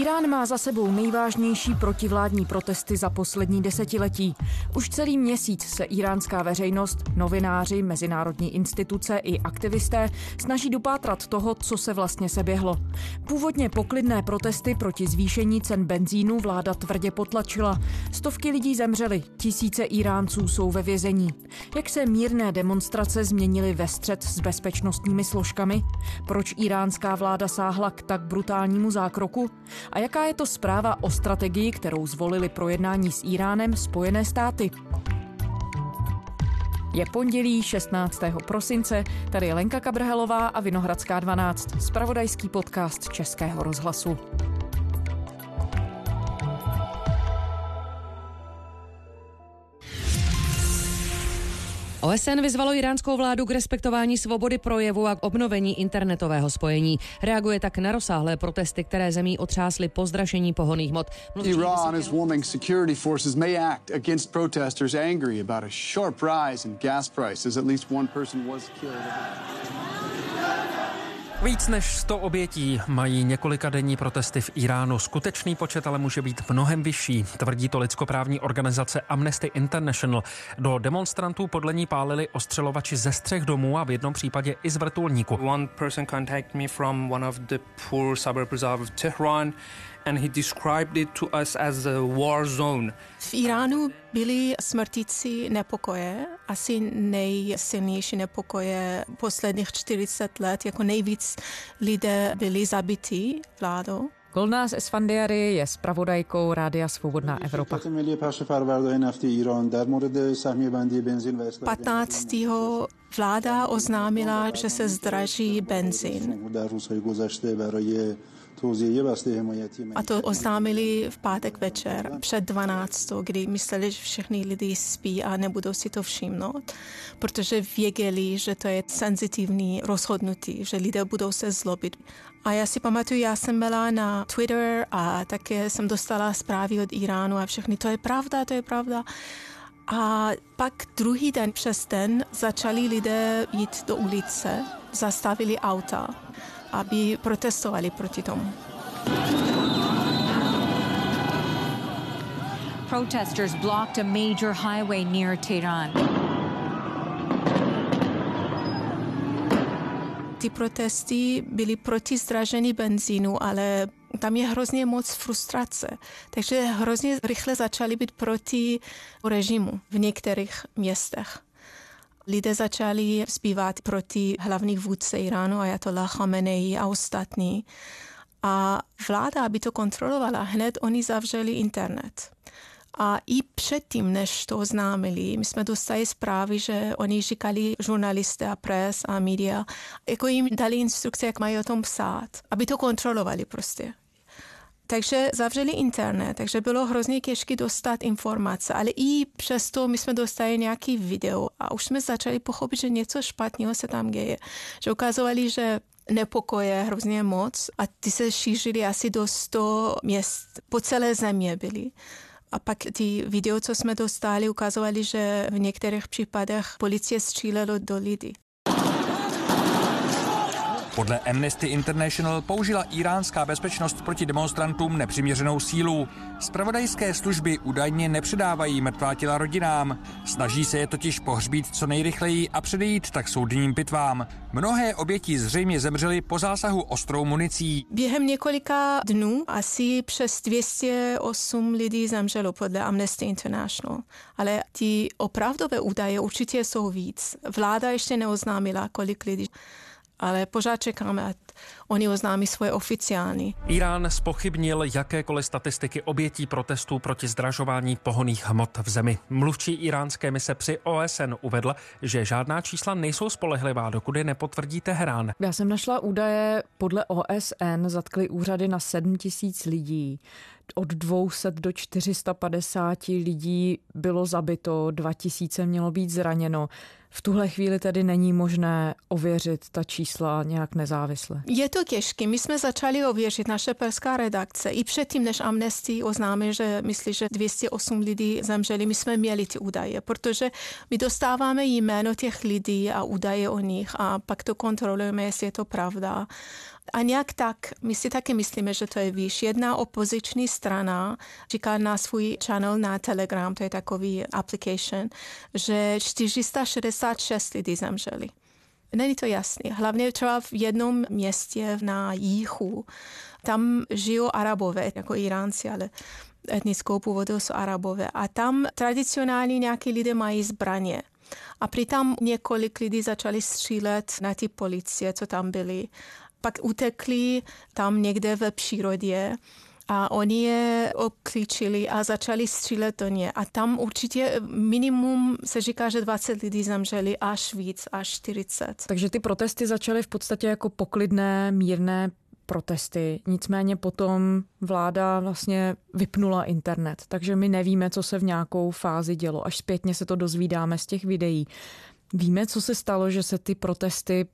Irán má za sebou nejvážnější protivládní protesty za poslední desetiletí. Už celý měsíc se iránská veřejnost, novináři, mezinárodní instituce i aktivisté snaží dopátrat toho, co se vlastně seběhlo. Původně poklidné protesty proti zvýšení cen benzínu vláda tvrdě potlačila. Stovky lidí zemřely, tisíce Iránců jsou ve vězení. Jak se mírné demonstrace změnily ve střed s bezpečnostními složkami? Proč iránská vláda sáhla k tak brutálnímu zákroku? A jaká je to zpráva o strategii, kterou zvolili pro jednání s Iránem Spojené státy? Je pondělí 16. prosince, tady je Lenka Kabrhelová a Vinohradská 12, spravodajský podcast Českého rozhlasu. OSN vyzvalo iránskou vládu k respektování svobody projevu a k obnovení internetového spojení. Reaguje tak na rozsáhlé protesty, které zemí otřásly po zdražení pohoných hmot. Iran is warning security forces may act against protesters angry about a sharp rise in gas prices. At least one person was killed. Víc než 100 obětí mají několika denní protesty v Iránu. Skutečný počet ale může být mnohem vyšší, tvrdí to lidskoprávní organizace Amnesty International. Do demonstrantů podle ní pálili ostřelovači ze střech domů a v jednom případě i z vrtulníku. One person contacted me from one of the poor suburbs of Tehran and he described it to us as a war zone. V Iránu byly smrtící nepokoje, asi nejsilnější nepokoje posledních 40 let, jako nejvíc lidé byli zabití vládou. Golnás Esfandiary je spravodajkou Rádia Svobodná Evropa. 15. vláda oznámila, že se zdraží benzín. A to oznámili v pátek večer před 12, kdy mysleli, že všechny lidi spí a nebudou si to všimnout, protože věděli, že to je senzitivní rozhodnutí, že lidé budou se zlobit. A já si pamatuju, já jsem byla na Twitter a také jsem dostala zprávy od Iránu a všechny, to je pravda, to je pravda. A pak druhý den přes den začali lidé jít do ulice, zastavili auta aby protestovali proti tomu. Protesters blocked a major highway near Tehran. Ty protesty byly proti zdražení benzínu, ale tam je hrozně moc frustrace. Takže hrozně rychle začaly být proti režimu v některých městech lidé začali zpívat proti hlavních vůdce Iránu, Ayatollah Khamenei a ostatní. A vláda, aby to kontrolovala, hned oni zavřeli internet. A i předtím, než to oznámili, my jsme dostali zprávy, že oni říkali žurnalisté a pres a média, jako jim dali instrukce, jak mají o tom psát, aby to kontrolovali prostě. Takže zavřeli internet, takže bylo hrozně těžké dostat informace, ale i přesto my jsme dostali nějaký video a už jsme začali pochopit, že něco špatného se tam děje. Že ukazovali, že nepokoje hrozně moc a ty se šířily asi do 100 měst, po celé země byly. A pak ty video, co jsme dostali, ukazovali, že v některých případech policie střílelo do lidí. Podle Amnesty International použila iránská bezpečnost proti demonstrantům nepřiměřenou sílu. Spravodajské služby údajně nepředávají mrtvá těla rodinám. Snaží se je totiž pohřbít co nejrychleji a předejít tak soudním pitvám. Mnohé oběti zřejmě zemřely po zásahu ostrou municí. Během několika dnů asi přes 208 lidí zemřelo podle Amnesty International. Ale ty opravdové údaje určitě jsou víc. Vláda ještě neoznámila, kolik lidí ale pořád čekáme, ať oni oznámí svoje oficiální. Irán spochybnil jakékoliv statistiky obětí protestů proti zdražování pohoných hmot v zemi. Mluvčí iránské mise při OSN uvedl, že žádná čísla nejsou spolehlivá, dokud je nepotvrdí Teherán. Já jsem našla údaje, podle OSN zatkly úřady na 7 tisíc lidí. Od 200 do 450 lidí bylo zabito, 2000 mělo být zraněno. V tuhle chvíli tedy není možné ověřit ta čísla nějak nezávisle. Je to těžké. My jsme začali ověřit naše perská redakce. I předtím, než Amnesty oznámil, že myslí, že 208 lidí zemřeli, my jsme měli ty údaje, protože my dostáváme jméno těch lidí a údaje o nich a pak to kontrolujeme, jestli je to pravda. A nějak tak, my si taky myslíme, že to je víš. Jedna opoziční strana říká na svůj channel na Telegram, to je takový application, že 466 lidí zemřeli. Není to jasné. Hlavně třeba v jednom městě na jihu, tam žijou arabové, jako Iránci, ale etnickou původu jsou arabové. A tam tradicionálně nějaký lidé mají zbraně. A přitom několik lidí začali střílet na ty policie, co tam byli. Pak utekli tam někde ve přírodě a oni je obklíčili a začali střílet do ně. A tam určitě minimum se říká, že 20 lidí zemřeli, až víc, až 40. Takže ty protesty začaly v podstatě jako poklidné, mírné protesty. Nicméně potom vláda vlastně vypnula internet, takže my nevíme, co se v nějakou fázi dělo. Až zpětně se to dozvídáme z těch videí. Víme, co se stalo, že se ty protesty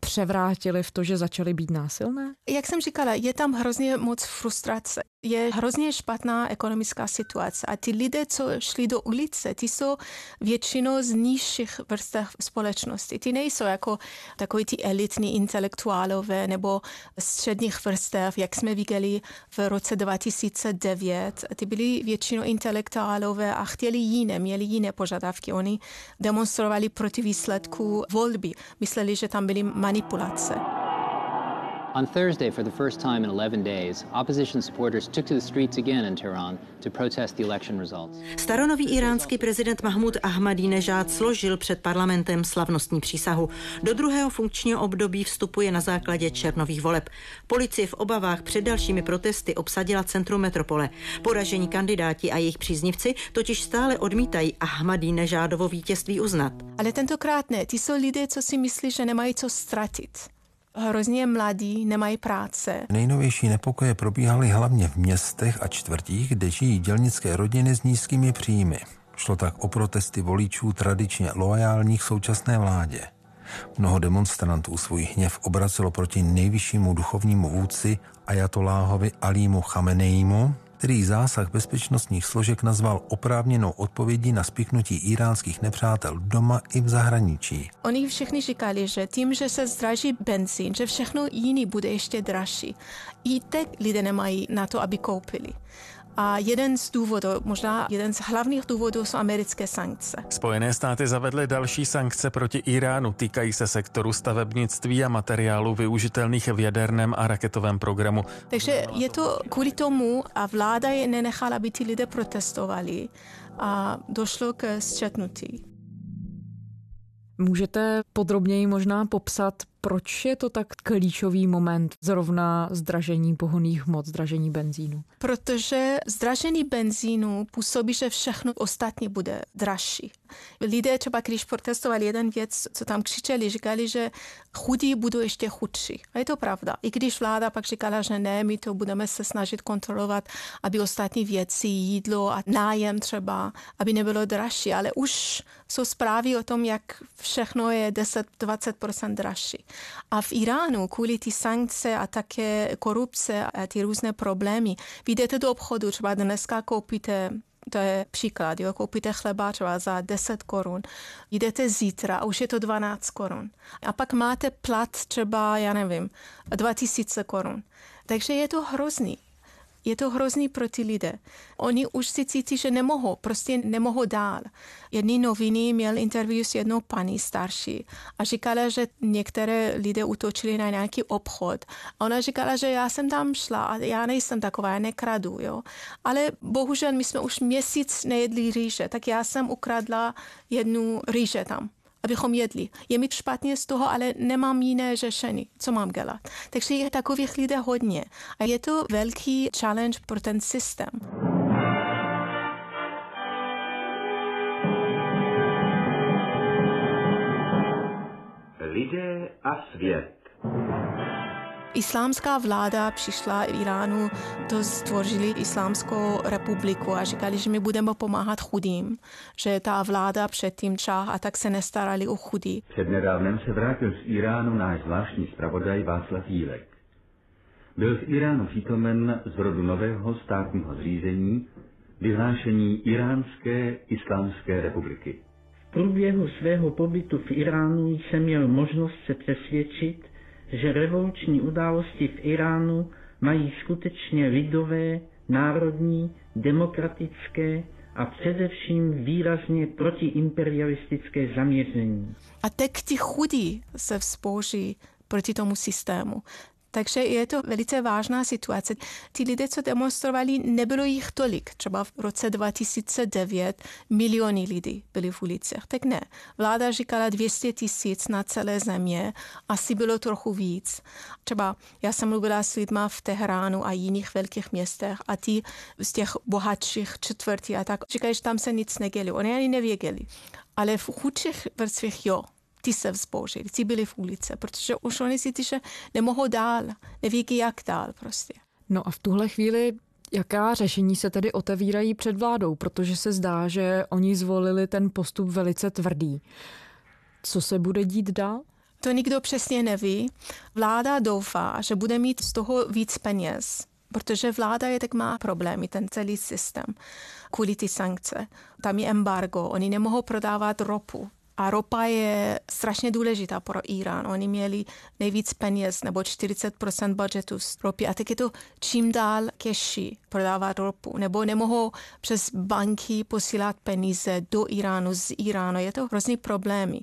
převrátily v to, že začaly být násilné? Jak jsem říkala, je tam hrozně moc frustrace je hrozně špatná ekonomická situace a ty lidé, co šli do ulice, ty jsou většinou z nižších vrstev společnosti. Ty nejsou jako takový ty elitní intelektuálové nebo středních vrstev, jak jsme viděli v roce 2009. Ty byli většinou intelektuálové a chtěli jiné, měli jiné požadavky. Oni demonstrovali proti výsledku volby. Mysleli, že tam byly manipulace. On Thursday, for the first time in 11 days, opposition supporters took to the streets again in Tehran to protest the election results. Staronový iránský prezident Mahmud Ahmadinejad složil před parlamentem slavnostní přísahu. Do druhého funkčního období vstupuje na základě černových voleb. Policie v obavách před dalšími protesty obsadila centrum metropole. Poražení kandidáti a jejich příznivci totiž stále odmítají Ahmadinejadovo vítězství uznat. Ale tentokrát ne. Ty jsou lidé, co si myslí, že nemají co ztratit hrozně mladí, nemají práce. Nejnovější nepokoje probíhaly hlavně v městech a čtvrtích, kde žijí dělnické rodiny s nízkými příjmy. Šlo tak o protesty voličů tradičně loajálních současné vládě. Mnoho demonstrantů svůj hněv obracelo proti nejvyššímu duchovnímu vůdci Ajatoláhovi Alímu Chameneimu, který zásah bezpečnostních složek nazval oprávněnou odpovědí na spiknutí iránských nepřátel doma i v zahraničí. Oni všichni říkali, že tím, že se zdraží benzín, že všechno jiný bude ještě dražší. I teď lidé nemají na to, aby koupili. A jeden z důvodů, možná jeden z hlavních důvodů jsou americké sankce. Spojené státy zavedly další sankce proti Iránu, týkají se sektoru stavebnictví a materiálů využitelných v jaderném a raketovém programu. Takže je to kvůli tomu a vláda je nenechala, aby ty lidé protestovali a došlo k střetnutí. Můžete podrobněji možná popsat, proč je to tak klíčový moment zrovna zdražení pohoných hmot, zdražení benzínu? Protože zdražení benzínu působí, že všechno ostatní bude dražší. Lidé třeba, když protestovali jeden věc, co tam křičeli, říkali, že chudí budou ještě chudší. A je to pravda. I když vláda pak říkala, že ne, my to budeme se snažit kontrolovat, aby ostatní věci, jídlo a nájem třeba, aby nebylo dražší. Ale už jsou zprávy o tom, jak všechno je 10-20% dražší. A v Iránu kvůli ty sankce a také korupce a ty různé problémy, vyjdete do obchodu, třeba dneska koupíte to je příklad, jo, koupíte chleba třeba za 10 korun, jdete zítra a už je to 12 korun. A pak máte plat třeba, já nevím, 2000 korun. Takže je to hrozný. Je to hrozný pro ty lidé. Oni už si cítí, že nemohou, prostě nemohou dál. Jedný noviny měl interview s jednou paní starší a říkala, že některé lidé utočili na nějaký obchod. A ona říkala, že já jsem tam šla a já nejsem taková, já nekradu, jo. Ale bohužel my jsme už měsíc nejedli rýže, tak já jsem ukradla jednu rýže tam abychom jedli. Je mi špatně z toho, ale nemám jiné řešení. Co mám dělat? Takže je takových lidí hodně. A je to velký challenge pro ten systém. Islámská vláda přišla v Iránu, to stvořili Islámskou republiku a říkali, že my budeme pomáhat chudým, že ta vláda předtím čah a tak se nestarali o chudí. Přednedávnem se vrátil z Iránu náš zvláštní zpravodaj Václav Jílek. Byl v Iránu přítomen z rodu nového státního zřízení vyhlášení Iránské islámské republiky. V průběhu svého pobytu v Iránu jsem měl možnost se přesvědčit, že revoluční události v Iránu mají skutečně lidové, národní, demokratické a především výrazně protiimperialistické zaměření. A tak ti chudí se vzpouží proti tomu systému. Takže je to velice vážná situace. Ti lidé, co demonstrovali, nebylo jich tolik. Třeba v roce 2009 miliony lidí byli v ulicích. Tak ne. Vláda říkala 200 tisíc na celé země, asi bylo trochu víc. Třeba já jsem mluvila s lidmi v Teheránu a jiných velkých městech a ti z těch bohatších čtvrtí a tak říkají, že tam se nic neděli. Oni ani nevěděli. Ale v chudších vrstvích jo, ty se vzbouřili, ty byli v ulici, protože už oni si že nemohou dál, neví, jak dál prostě. No a v tuhle chvíli Jaká řešení se tedy otevírají před vládou, protože se zdá, že oni zvolili ten postup velice tvrdý. Co se bude dít dál? To nikdo přesně neví. Vláda doufá, že bude mít z toho víc peněz, protože vláda je tak má problémy, ten celý systém, kvůli ty sankce. Tam je embargo, oni nemohou prodávat ropu, a ropa je strašně důležitá pro Irán. Oni měli nejvíc peněz, nebo 40% budžetu z ropy. A teď je to čím dál keši prodávat ropu. Nebo nemohou přes banky posílat peníze do Iránu, z Iránu. Je to hrozný problémy.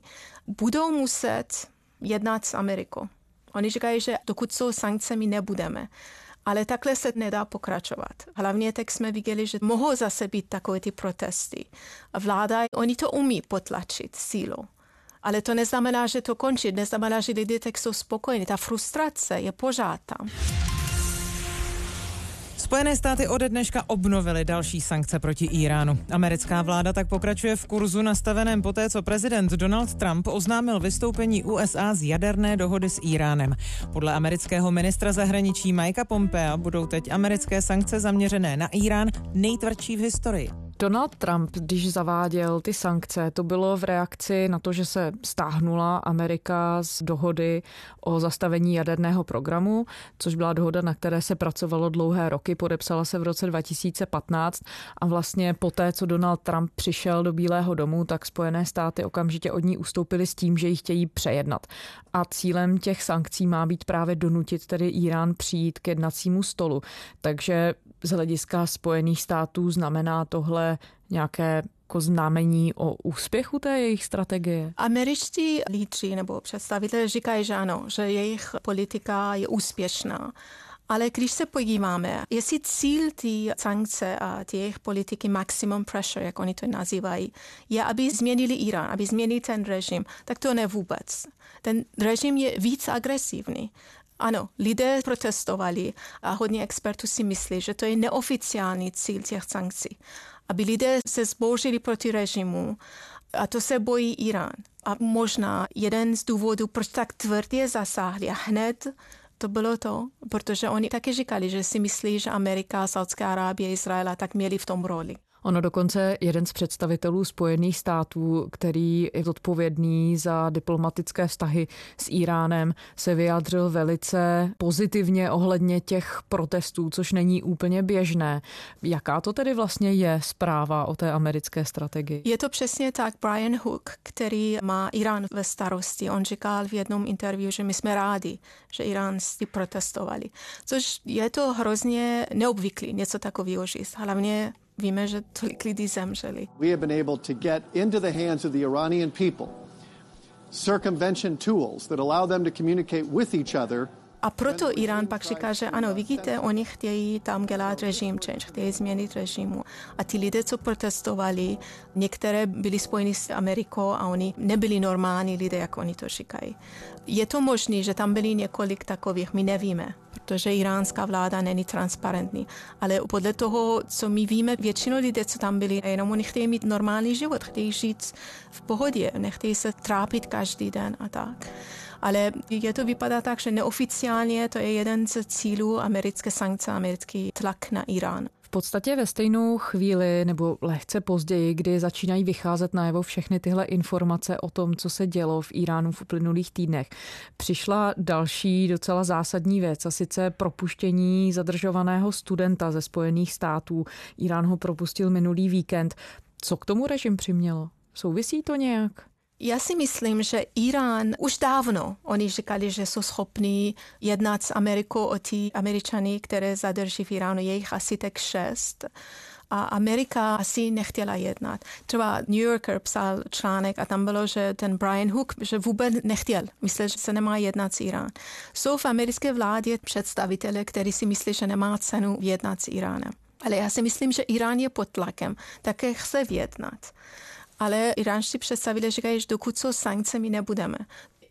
Budou muset jednat s Amerikou. Oni říkají, že dokud jsou sankce, my nebudeme. Ale takhle se nedá pokračovat. Hlavně tak jsme viděli, že mohou zase být takové ty protesty. Vláda, oni to umí potlačit sílou. Ale to neznamená, že to končí, neznamená, že lidé tak jsou spokojení. Ta frustrace je pořád tam. Spojené státy ode dneška obnovily další sankce proti Iránu. Americká vláda tak pokračuje v kurzu nastaveném poté, co prezident Donald Trump oznámil vystoupení USA z jaderné dohody s Iránem. Podle amerického ministra zahraničí Mikea Pompea budou teď americké sankce zaměřené na Irán nejtvrdší v historii. Donald Trump, když zaváděl ty sankce, to bylo v reakci na to, že se stáhnula Amerika z dohody o zastavení jaderného programu, což byla dohoda, na které se pracovalo dlouhé roky, podepsala se v roce 2015 a vlastně poté, co Donald Trump přišel do Bílého domu, tak Spojené státy okamžitě od ní ustoupily s tím, že ji chtějí přejednat. A cílem těch sankcí má být právě donutit tedy Irán přijít k jednacímu stolu. Takže z hlediska Spojených států znamená tohle nějaké jako znamení o úspěchu té jejich strategie? Američtí lídři nebo představitelé říkají, že ano, že jejich politika je úspěšná. Ale když se podíváme, jestli cíl té sankce a jejich politiky maximum pressure, jak oni to nazývají, je, aby změnili Irán, aby změnili ten režim, tak to ne vůbec. Ten režim je víc agresivní. Ano, lidé protestovali a hodně expertů si myslí, že to je neoficiální cíl těch sankcí. Aby lidé se zbožili proti režimu a to se bojí Irán. A možná jeden z důvodů, proč tak tvrdě zasáhli a hned to bylo to, protože oni taky říkali, že si myslí, že Amerika, Saudská Arábie, Izraela tak měli v tom roli. Ono dokonce jeden z představitelů Spojených států, který je odpovědný za diplomatické vztahy s Iránem, se vyjádřil velice pozitivně ohledně těch protestů, což není úplně běžné. Jaká to tedy vlastně je zpráva o té americké strategii? Je to přesně tak. Brian Hook, který má Irán ve starosti, on říkal v jednom interview, že my jsme rádi, že si protestovali. Což je to hrozně neobvyklý něco takového říct. Hlavně že tolik lidí zemřeli. We have been able to get into the hands of the Iranian people circumvention tools that allow them to communicate with each other a proto Irán pak říká, že ano, vidíte, oni chtějí tam dělat režim change, chtějí změnit režimu. A ty lidé, co protestovali, některé byli spojeni s Amerikou a oni nebyli normální lidé, jak oni to říkají. Je to možné, že tam byli několik takových, my nevíme, protože iránská vláda není transparentní. Ale podle toho, co my víme, většinou lidé, co tam byli, jenom oni chtějí mít normální život, chtějí žít v pohodě, nechtějí se trápit každý den a tak ale je to vypadá tak, že neoficiálně to je jeden z cílů americké sankce, americký tlak na Irán. V podstatě ve stejnou chvíli nebo lehce později, kdy začínají vycházet najevo všechny tyhle informace o tom, co se dělo v Iránu v uplynulých týdnech, přišla další docela zásadní věc a sice propuštění zadržovaného studenta ze Spojených států. Irán ho propustil minulý víkend. Co k tomu režim přimělo? Souvisí to nějak? Já si myslím, že Irán už dávno, oni říkali, že jsou schopní jednat s Amerikou o ty američany, které zadrží v Iránu, je jich asi tak šest. A Amerika asi nechtěla jednat. Třeba New Yorker psal článek a tam bylo, že ten Brian Hook, že vůbec nechtěl. Myslel, že se nemá jednat s Irán. Jsou v americké vládě představitele, kteří si myslí, že nemá cenu jednat s Iránem. Ale já si myslím, že Irán je pod tlakem, také chce vyjednat. Ale iránští představitelé říkají, že dokud jsou sankce, my nebudeme.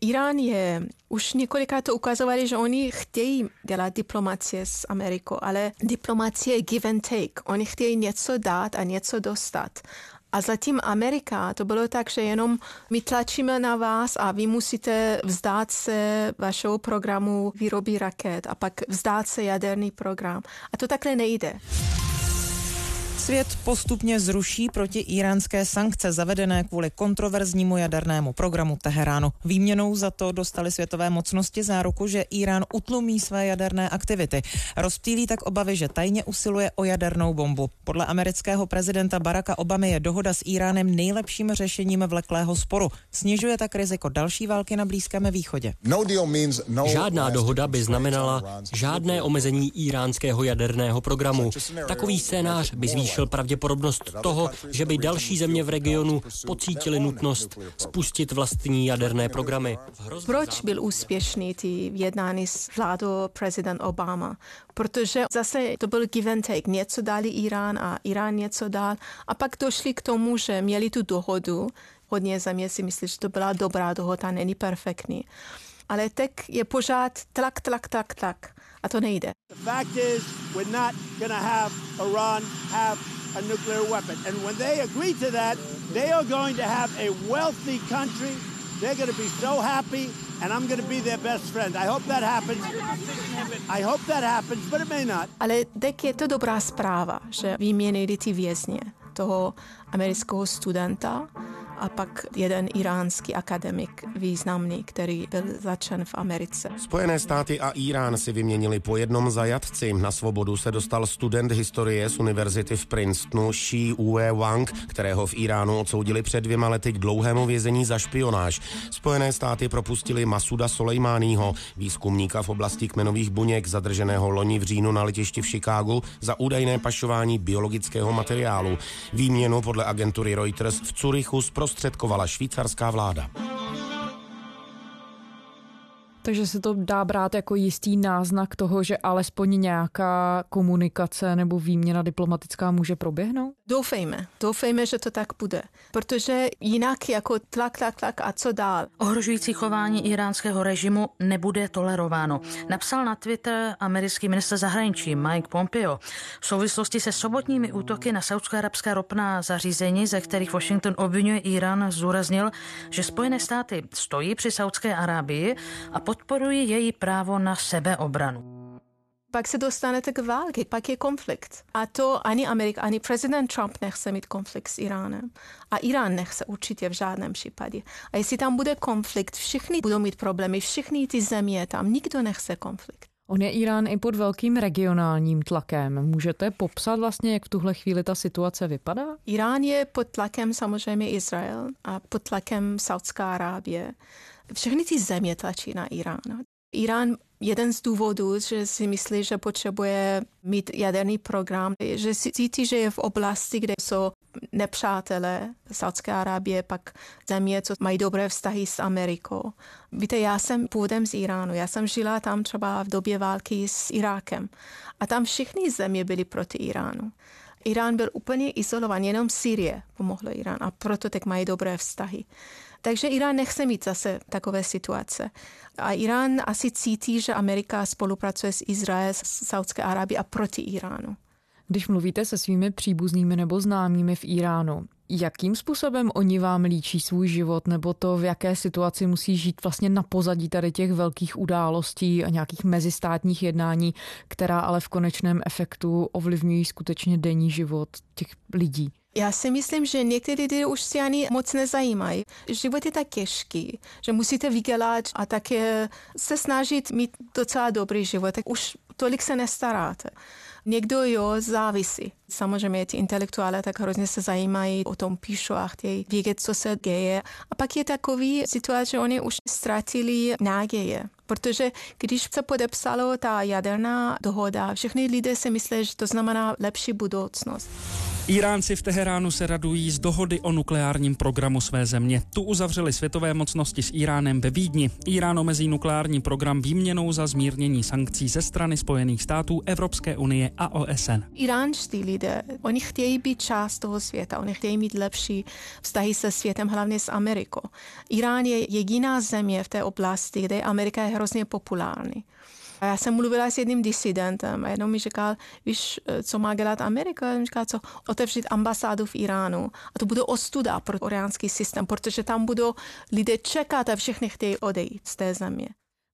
Irán je, už několikrát to ukazovali, že oni chtějí dělat diplomacie s Amerikou, ale diplomacie je give and take. Oni chtějí něco dát a něco dostat. A zatím Amerika, to bylo tak, že jenom my tlačíme na vás a vy musíte vzdát se vašeho programu výroby raket a pak vzdát se jaderný program. A to takhle nejde. Svět postupně zruší proti iránské sankce zavedené kvůli kontroverznímu jadernému programu Teheránu. Výměnou za to dostali světové mocnosti záruku, že Irán utlumí své jaderné aktivity. Rozptýlí tak obavy, že tajně usiluje o jadernou bombu. Podle amerického prezidenta Baracka Obamy je dohoda s Iránem nejlepším řešením vleklého sporu. Snižuje tak riziko další války na Blízkém východě. No no Žádná dohoda by znamenala žádné omezení iránského jaderného programu. Takový scénář by zvýšil zvýšil pravděpodobnost toho, že by další země v regionu pocítili nutnost spustit vlastní jaderné programy. Proč byl úspěšný ty jednání s vládou prezident Obama? Protože zase to byl give and take. Něco dali Irán a Irán něco dal. A pak došli k tomu, že měli tu dohodu. Hodně země si myslí, že to byla dobrá dohoda, není perfektní. Ale teď je pořád tlak, tlak, tlak, tlak. A to nejde. The fact is, we're not gonna have Iran have a nuclear weapon. And when they agree to that, they are going to have a wealthy country. They're going to be so happy, and I'm going to be their best friend. I hope that happens. I hope that happens, but it may not. Ale tak je to dobrá zpráva, že vyměnili ty vězně toho amerického studenta a pak jeden iránský akademik významný, který byl začen v Americe. Spojené státy a Irán si vyměnili po jednom zajatci. Na svobodu se dostal student historie z univerzity v Princetonu Shi Ue Wang, kterého v Iránu odsoudili před dvěma lety k dlouhému vězení za špionáž. Spojené státy propustili Masuda Soleimányho, výzkumníka v oblasti kmenových buněk, zadrženého loni v říjnu na letišti v Chicagu za údajné pašování biologického materiálu. Výměnu podle agentury Reuters v Curychu zprostředkovala švýcarská vláda. Takže se to dá brát jako jistý náznak toho, že alespoň nějaká komunikace nebo výměna diplomatická může proběhnout? Doufejme, doufejme, že to tak bude, protože jinak jako tlak, tlak, tlak a co dál. Ohrožující chování iránského režimu nebude tolerováno. Napsal na Twitter americký minister zahraničí Mike Pompeo v souvislosti se sobotními útoky na saudsko-arabská ropná zařízení, ze kterých Washington obvinuje Irán, zúraznil, že Spojené státy stojí při Saudské Arábii a podporují její právo na sebeobranu pak se dostanete k války, pak je konflikt. A to ani Amerika, ani prezident Trump nechce mít konflikt s Iránem. A Irán nechce určitě v žádném případě. A jestli tam bude konflikt, všichni budou mít problémy, všichni ty země tam, nikdo nechce konflikt. On je Irán i pod velkým regionálním tlakem. Můžete popsat vlastně, jak v tuhle chvíli ta situace vypadá? Irán je pod tlakem samozřejmě Izrael a pod tlakem Saudská Arábie. Všechny ty země tlačí na Irán. Irán jeden z důvodů, že si myslí, že potřebuje mít jaderný program, že si cítí, že je v oblasti, kde jsou nepřátelé Saudské Arábie, pak země, co mají dobré vztahy s Amerikou. Víte, já jsem původem z Iránu, já jsem žila tam třeba v době války s Irákem a tam všichni země byly proti Iránu. Irán byl úplně izolovaný, jenom Syrie pomohlo Irán a proto tak mají dobré vztahy. Takže Irán nechce mít zase takové situace. A Irán asi cítí, že Amerika spolupracuje s Izraelem, s Saudské Arábie a proti Iránu. Když mluvíte se svými příbuznými nebo známými v Iránu, jakým způsobem oni vám líčí svůj život, nebo to, v jaké situaci musí žít vlastně na pozadí tady těch velkých událostí a nějakých mezistátních jednání, která ale v konečném efektu ovlivňují skutečně denní život těch lidí? Já si myslím, že někteří lidé už si ani moc nezajímají. Život je tak těžký, že musíte vydělat a také se snažit mít docela dobrý život. Už tolik se nestaráte. Někdo jo, závisí. Samozřejmě ti intelektuále tak hrozně se zajímají, o tom píšou a chtějí vědět, co se děje. A pak je takový situace, že oni už ztratili náděje. Protože když se podepsalo ta jaderná dohoda, všechny lidé si myslí, že to znamená lepší budoucnost. Iránci v Teheránu se radují z dohody o nukleárním programu své země. Tu uzavřeli světové mocnosti s Iránem ve Vídni. Irán omezí nukleární program výměnou za zmírnění sankcí ze strany Spojených států, Evropské unie a OSN. Iránští lidé, oni chtějí být část toho světa, oni chtějí mít lepší vztahy se světem, hlavně s Amerikou. Irán je jediná země v té oblasti, kde Amerika je hrozně populární. A já jsem mluvila s jedním disidentem a jednou mi říkal, víš, co má dělat Amerika? A mi říkal, co? Otevřít ambasádu v Iránu. A to bude ostuda pro iránský systém, protože tam budou lidé čekat a všechny chtějí odejít z té země.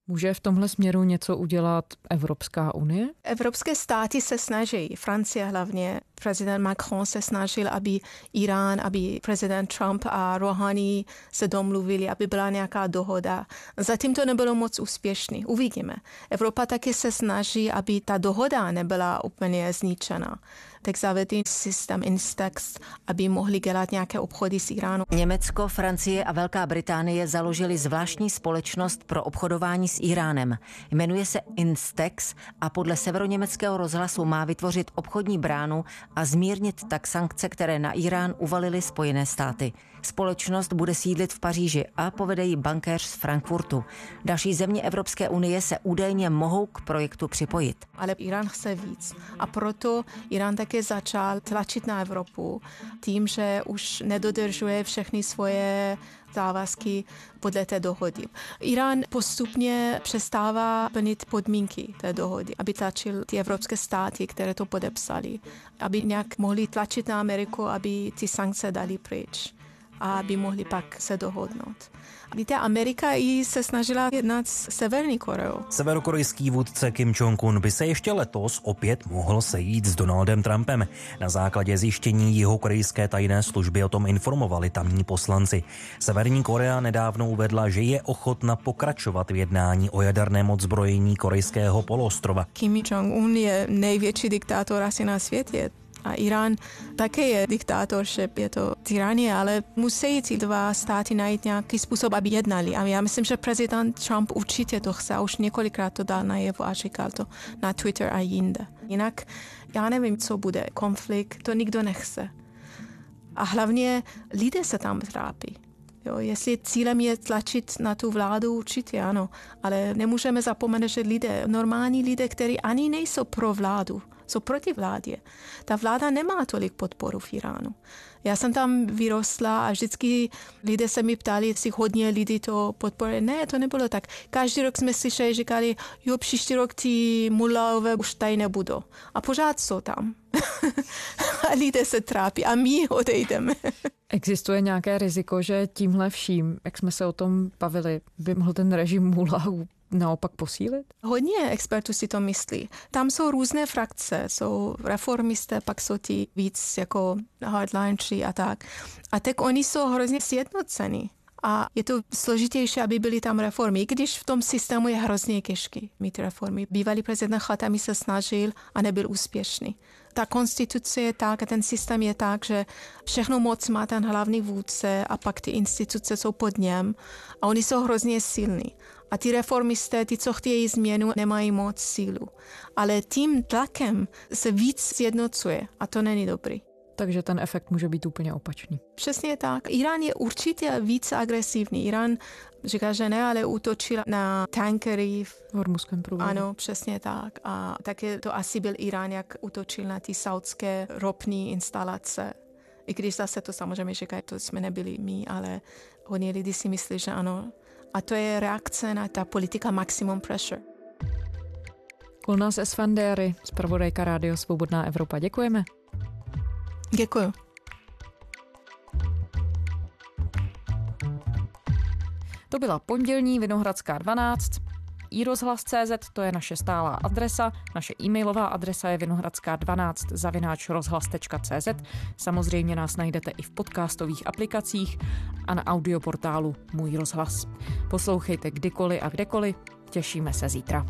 Může v tomhle směru něco udělat Evropská unie? Evropské státy se snaží, Francie hlavně. Prezident Macron se snažil, aby Irán, aby prezident Trump a Rouhani se domluvili, aby byla nějaká dohoda. Zatím to nebylo moc úspěšný. Uvidíme. Evropa taky se snaží, aby ta dohoda nebyla úplně zničena tak zavedli systém Instex, aby mohli dělat nějaké obchody s Iránu. Německo, Francie a Velká Británie založili zvláštní společnost pro obchodování s Iránem. Jmenuje se Instex a podle severoněmeckého rozhlasu má vytvořit obchodní bránu a zmírnit tak sankce, které na Irán uvalily Spojené státy. Společnost bude sídlit v Paříži a povede ji bankéř z Frankfurtu. Další země Evropské unie se údajně mohou k projektu připojit. Ale Irán chce víc a proto Irán také začal tlačit na Evropu tím, že už nedodržuje všechny svoje závazky podle té dohody. Irán postupně přestává plnit podmínky té dohody, aby tlačil ty evropské státy, které to podepsali, aby nějak mohli tlačit na Ameriku, aby ty sankce dali pryč a aby mohli pak se dohodnout. Víte, Amerika i se snažila jednat s Severní Koreou. Severokorejský vůdce Kim Jong-un by se ještě letos opět mohl sejít s Donaldem Trumpem. Na základě zjištění jeho korejské tajné služby o tom informovali tamní poslanci. Severní Korea nedávno uvedla, že je ochotna pokračovat v jednání o jaderném odzbrojení korejského poloostrova. Kim Jong-un je největší diktátor asi na světě. A Irán také je diktátorship, je to tyranie, ale musí ty dva státy najít nějaký způsob, aby jednali. A já myslím, že prezident Trump určitě to chce už několikrát to dal najevo a říkal to na Twitter a jinde. Jinak já nevím, co bude. Konflikt, to nikdo nechce. A hlavně lidé se tam trápí. Jo, jestli cílem je tlačit na tu vládu, určitě ano, ale nemůžeme zapomenout, že lidé, normální lidé, kteří ani nejsou pro vládu, jsou proti vládě. Ta vláda nemá tolik podporu v Iránu. Já jsem tam vyrostla a vždycky lidé se mi ptali, jestli hodně lidí to podporuje. Ne, to nebylo tak. Každý rok jsme slyšeli, říkali, jo, příští rok ty mulaové už tady nebudou. A pořád jsou tam. a lidé se trápí a my odejdeme. Existuje nějaké riziko, že tímhle vším, jak jsme se o tom bavili, by mohl ten režim Mulahu naopak posílit? Hodně expertů si to myslí. Tam jsou různé frakce, jsou reformisté, pak jsou ti víc jako hardlineři a tak. A tak oni jsou hrozně sjednocení. A je to složitější, aby byly tam reformy, i když v tom systému je hrozně těžký mít reformy. Bývalý prezident Khatami se snažil a nebyl úspěšný. Ta konstituce je tak a ten systém je tak, že všechno moc má ten hlavní vůdce a pak ty instituce jsou pod něm a oni jsou hrozně silní. A ty reformisté, ty, co chtějí změnu, nemají moc sílu. Ale tím tlakem se víc sjednocuje a to není dobrý. Takže ten efekt může být úplně opačný. Přesně tak. Irán je určitě více agresivní. Irán říká, že ne, ale útočil na tankery v Hormuzském průvodu. Ano, přesně tak. A také to asi byl Irán, jak útočil na ty saudské ropní instalace. I když zase to samozřejmě říkají, to jsme nebyli my, ale hodně lidi si myslí, že ano, a to je reakce na ta politika maximum pressure. Kulnas Esfandery, zpravodajka Rádio Svobodná Evropa. Děkujeme. Děkuji. To byla pondělní Vinohradská 12 iRozhlas.cz, to je naše stálá adresa, naše e-mailová adresa je vinohradská12 zavináč rozhlas.cz. Samozřejmě nás najdete i v podcastových aplikacích a na audioportálu Můj rozhlas. Poslouchejte kdykoliv a kdekoliv, těšíme se zítra.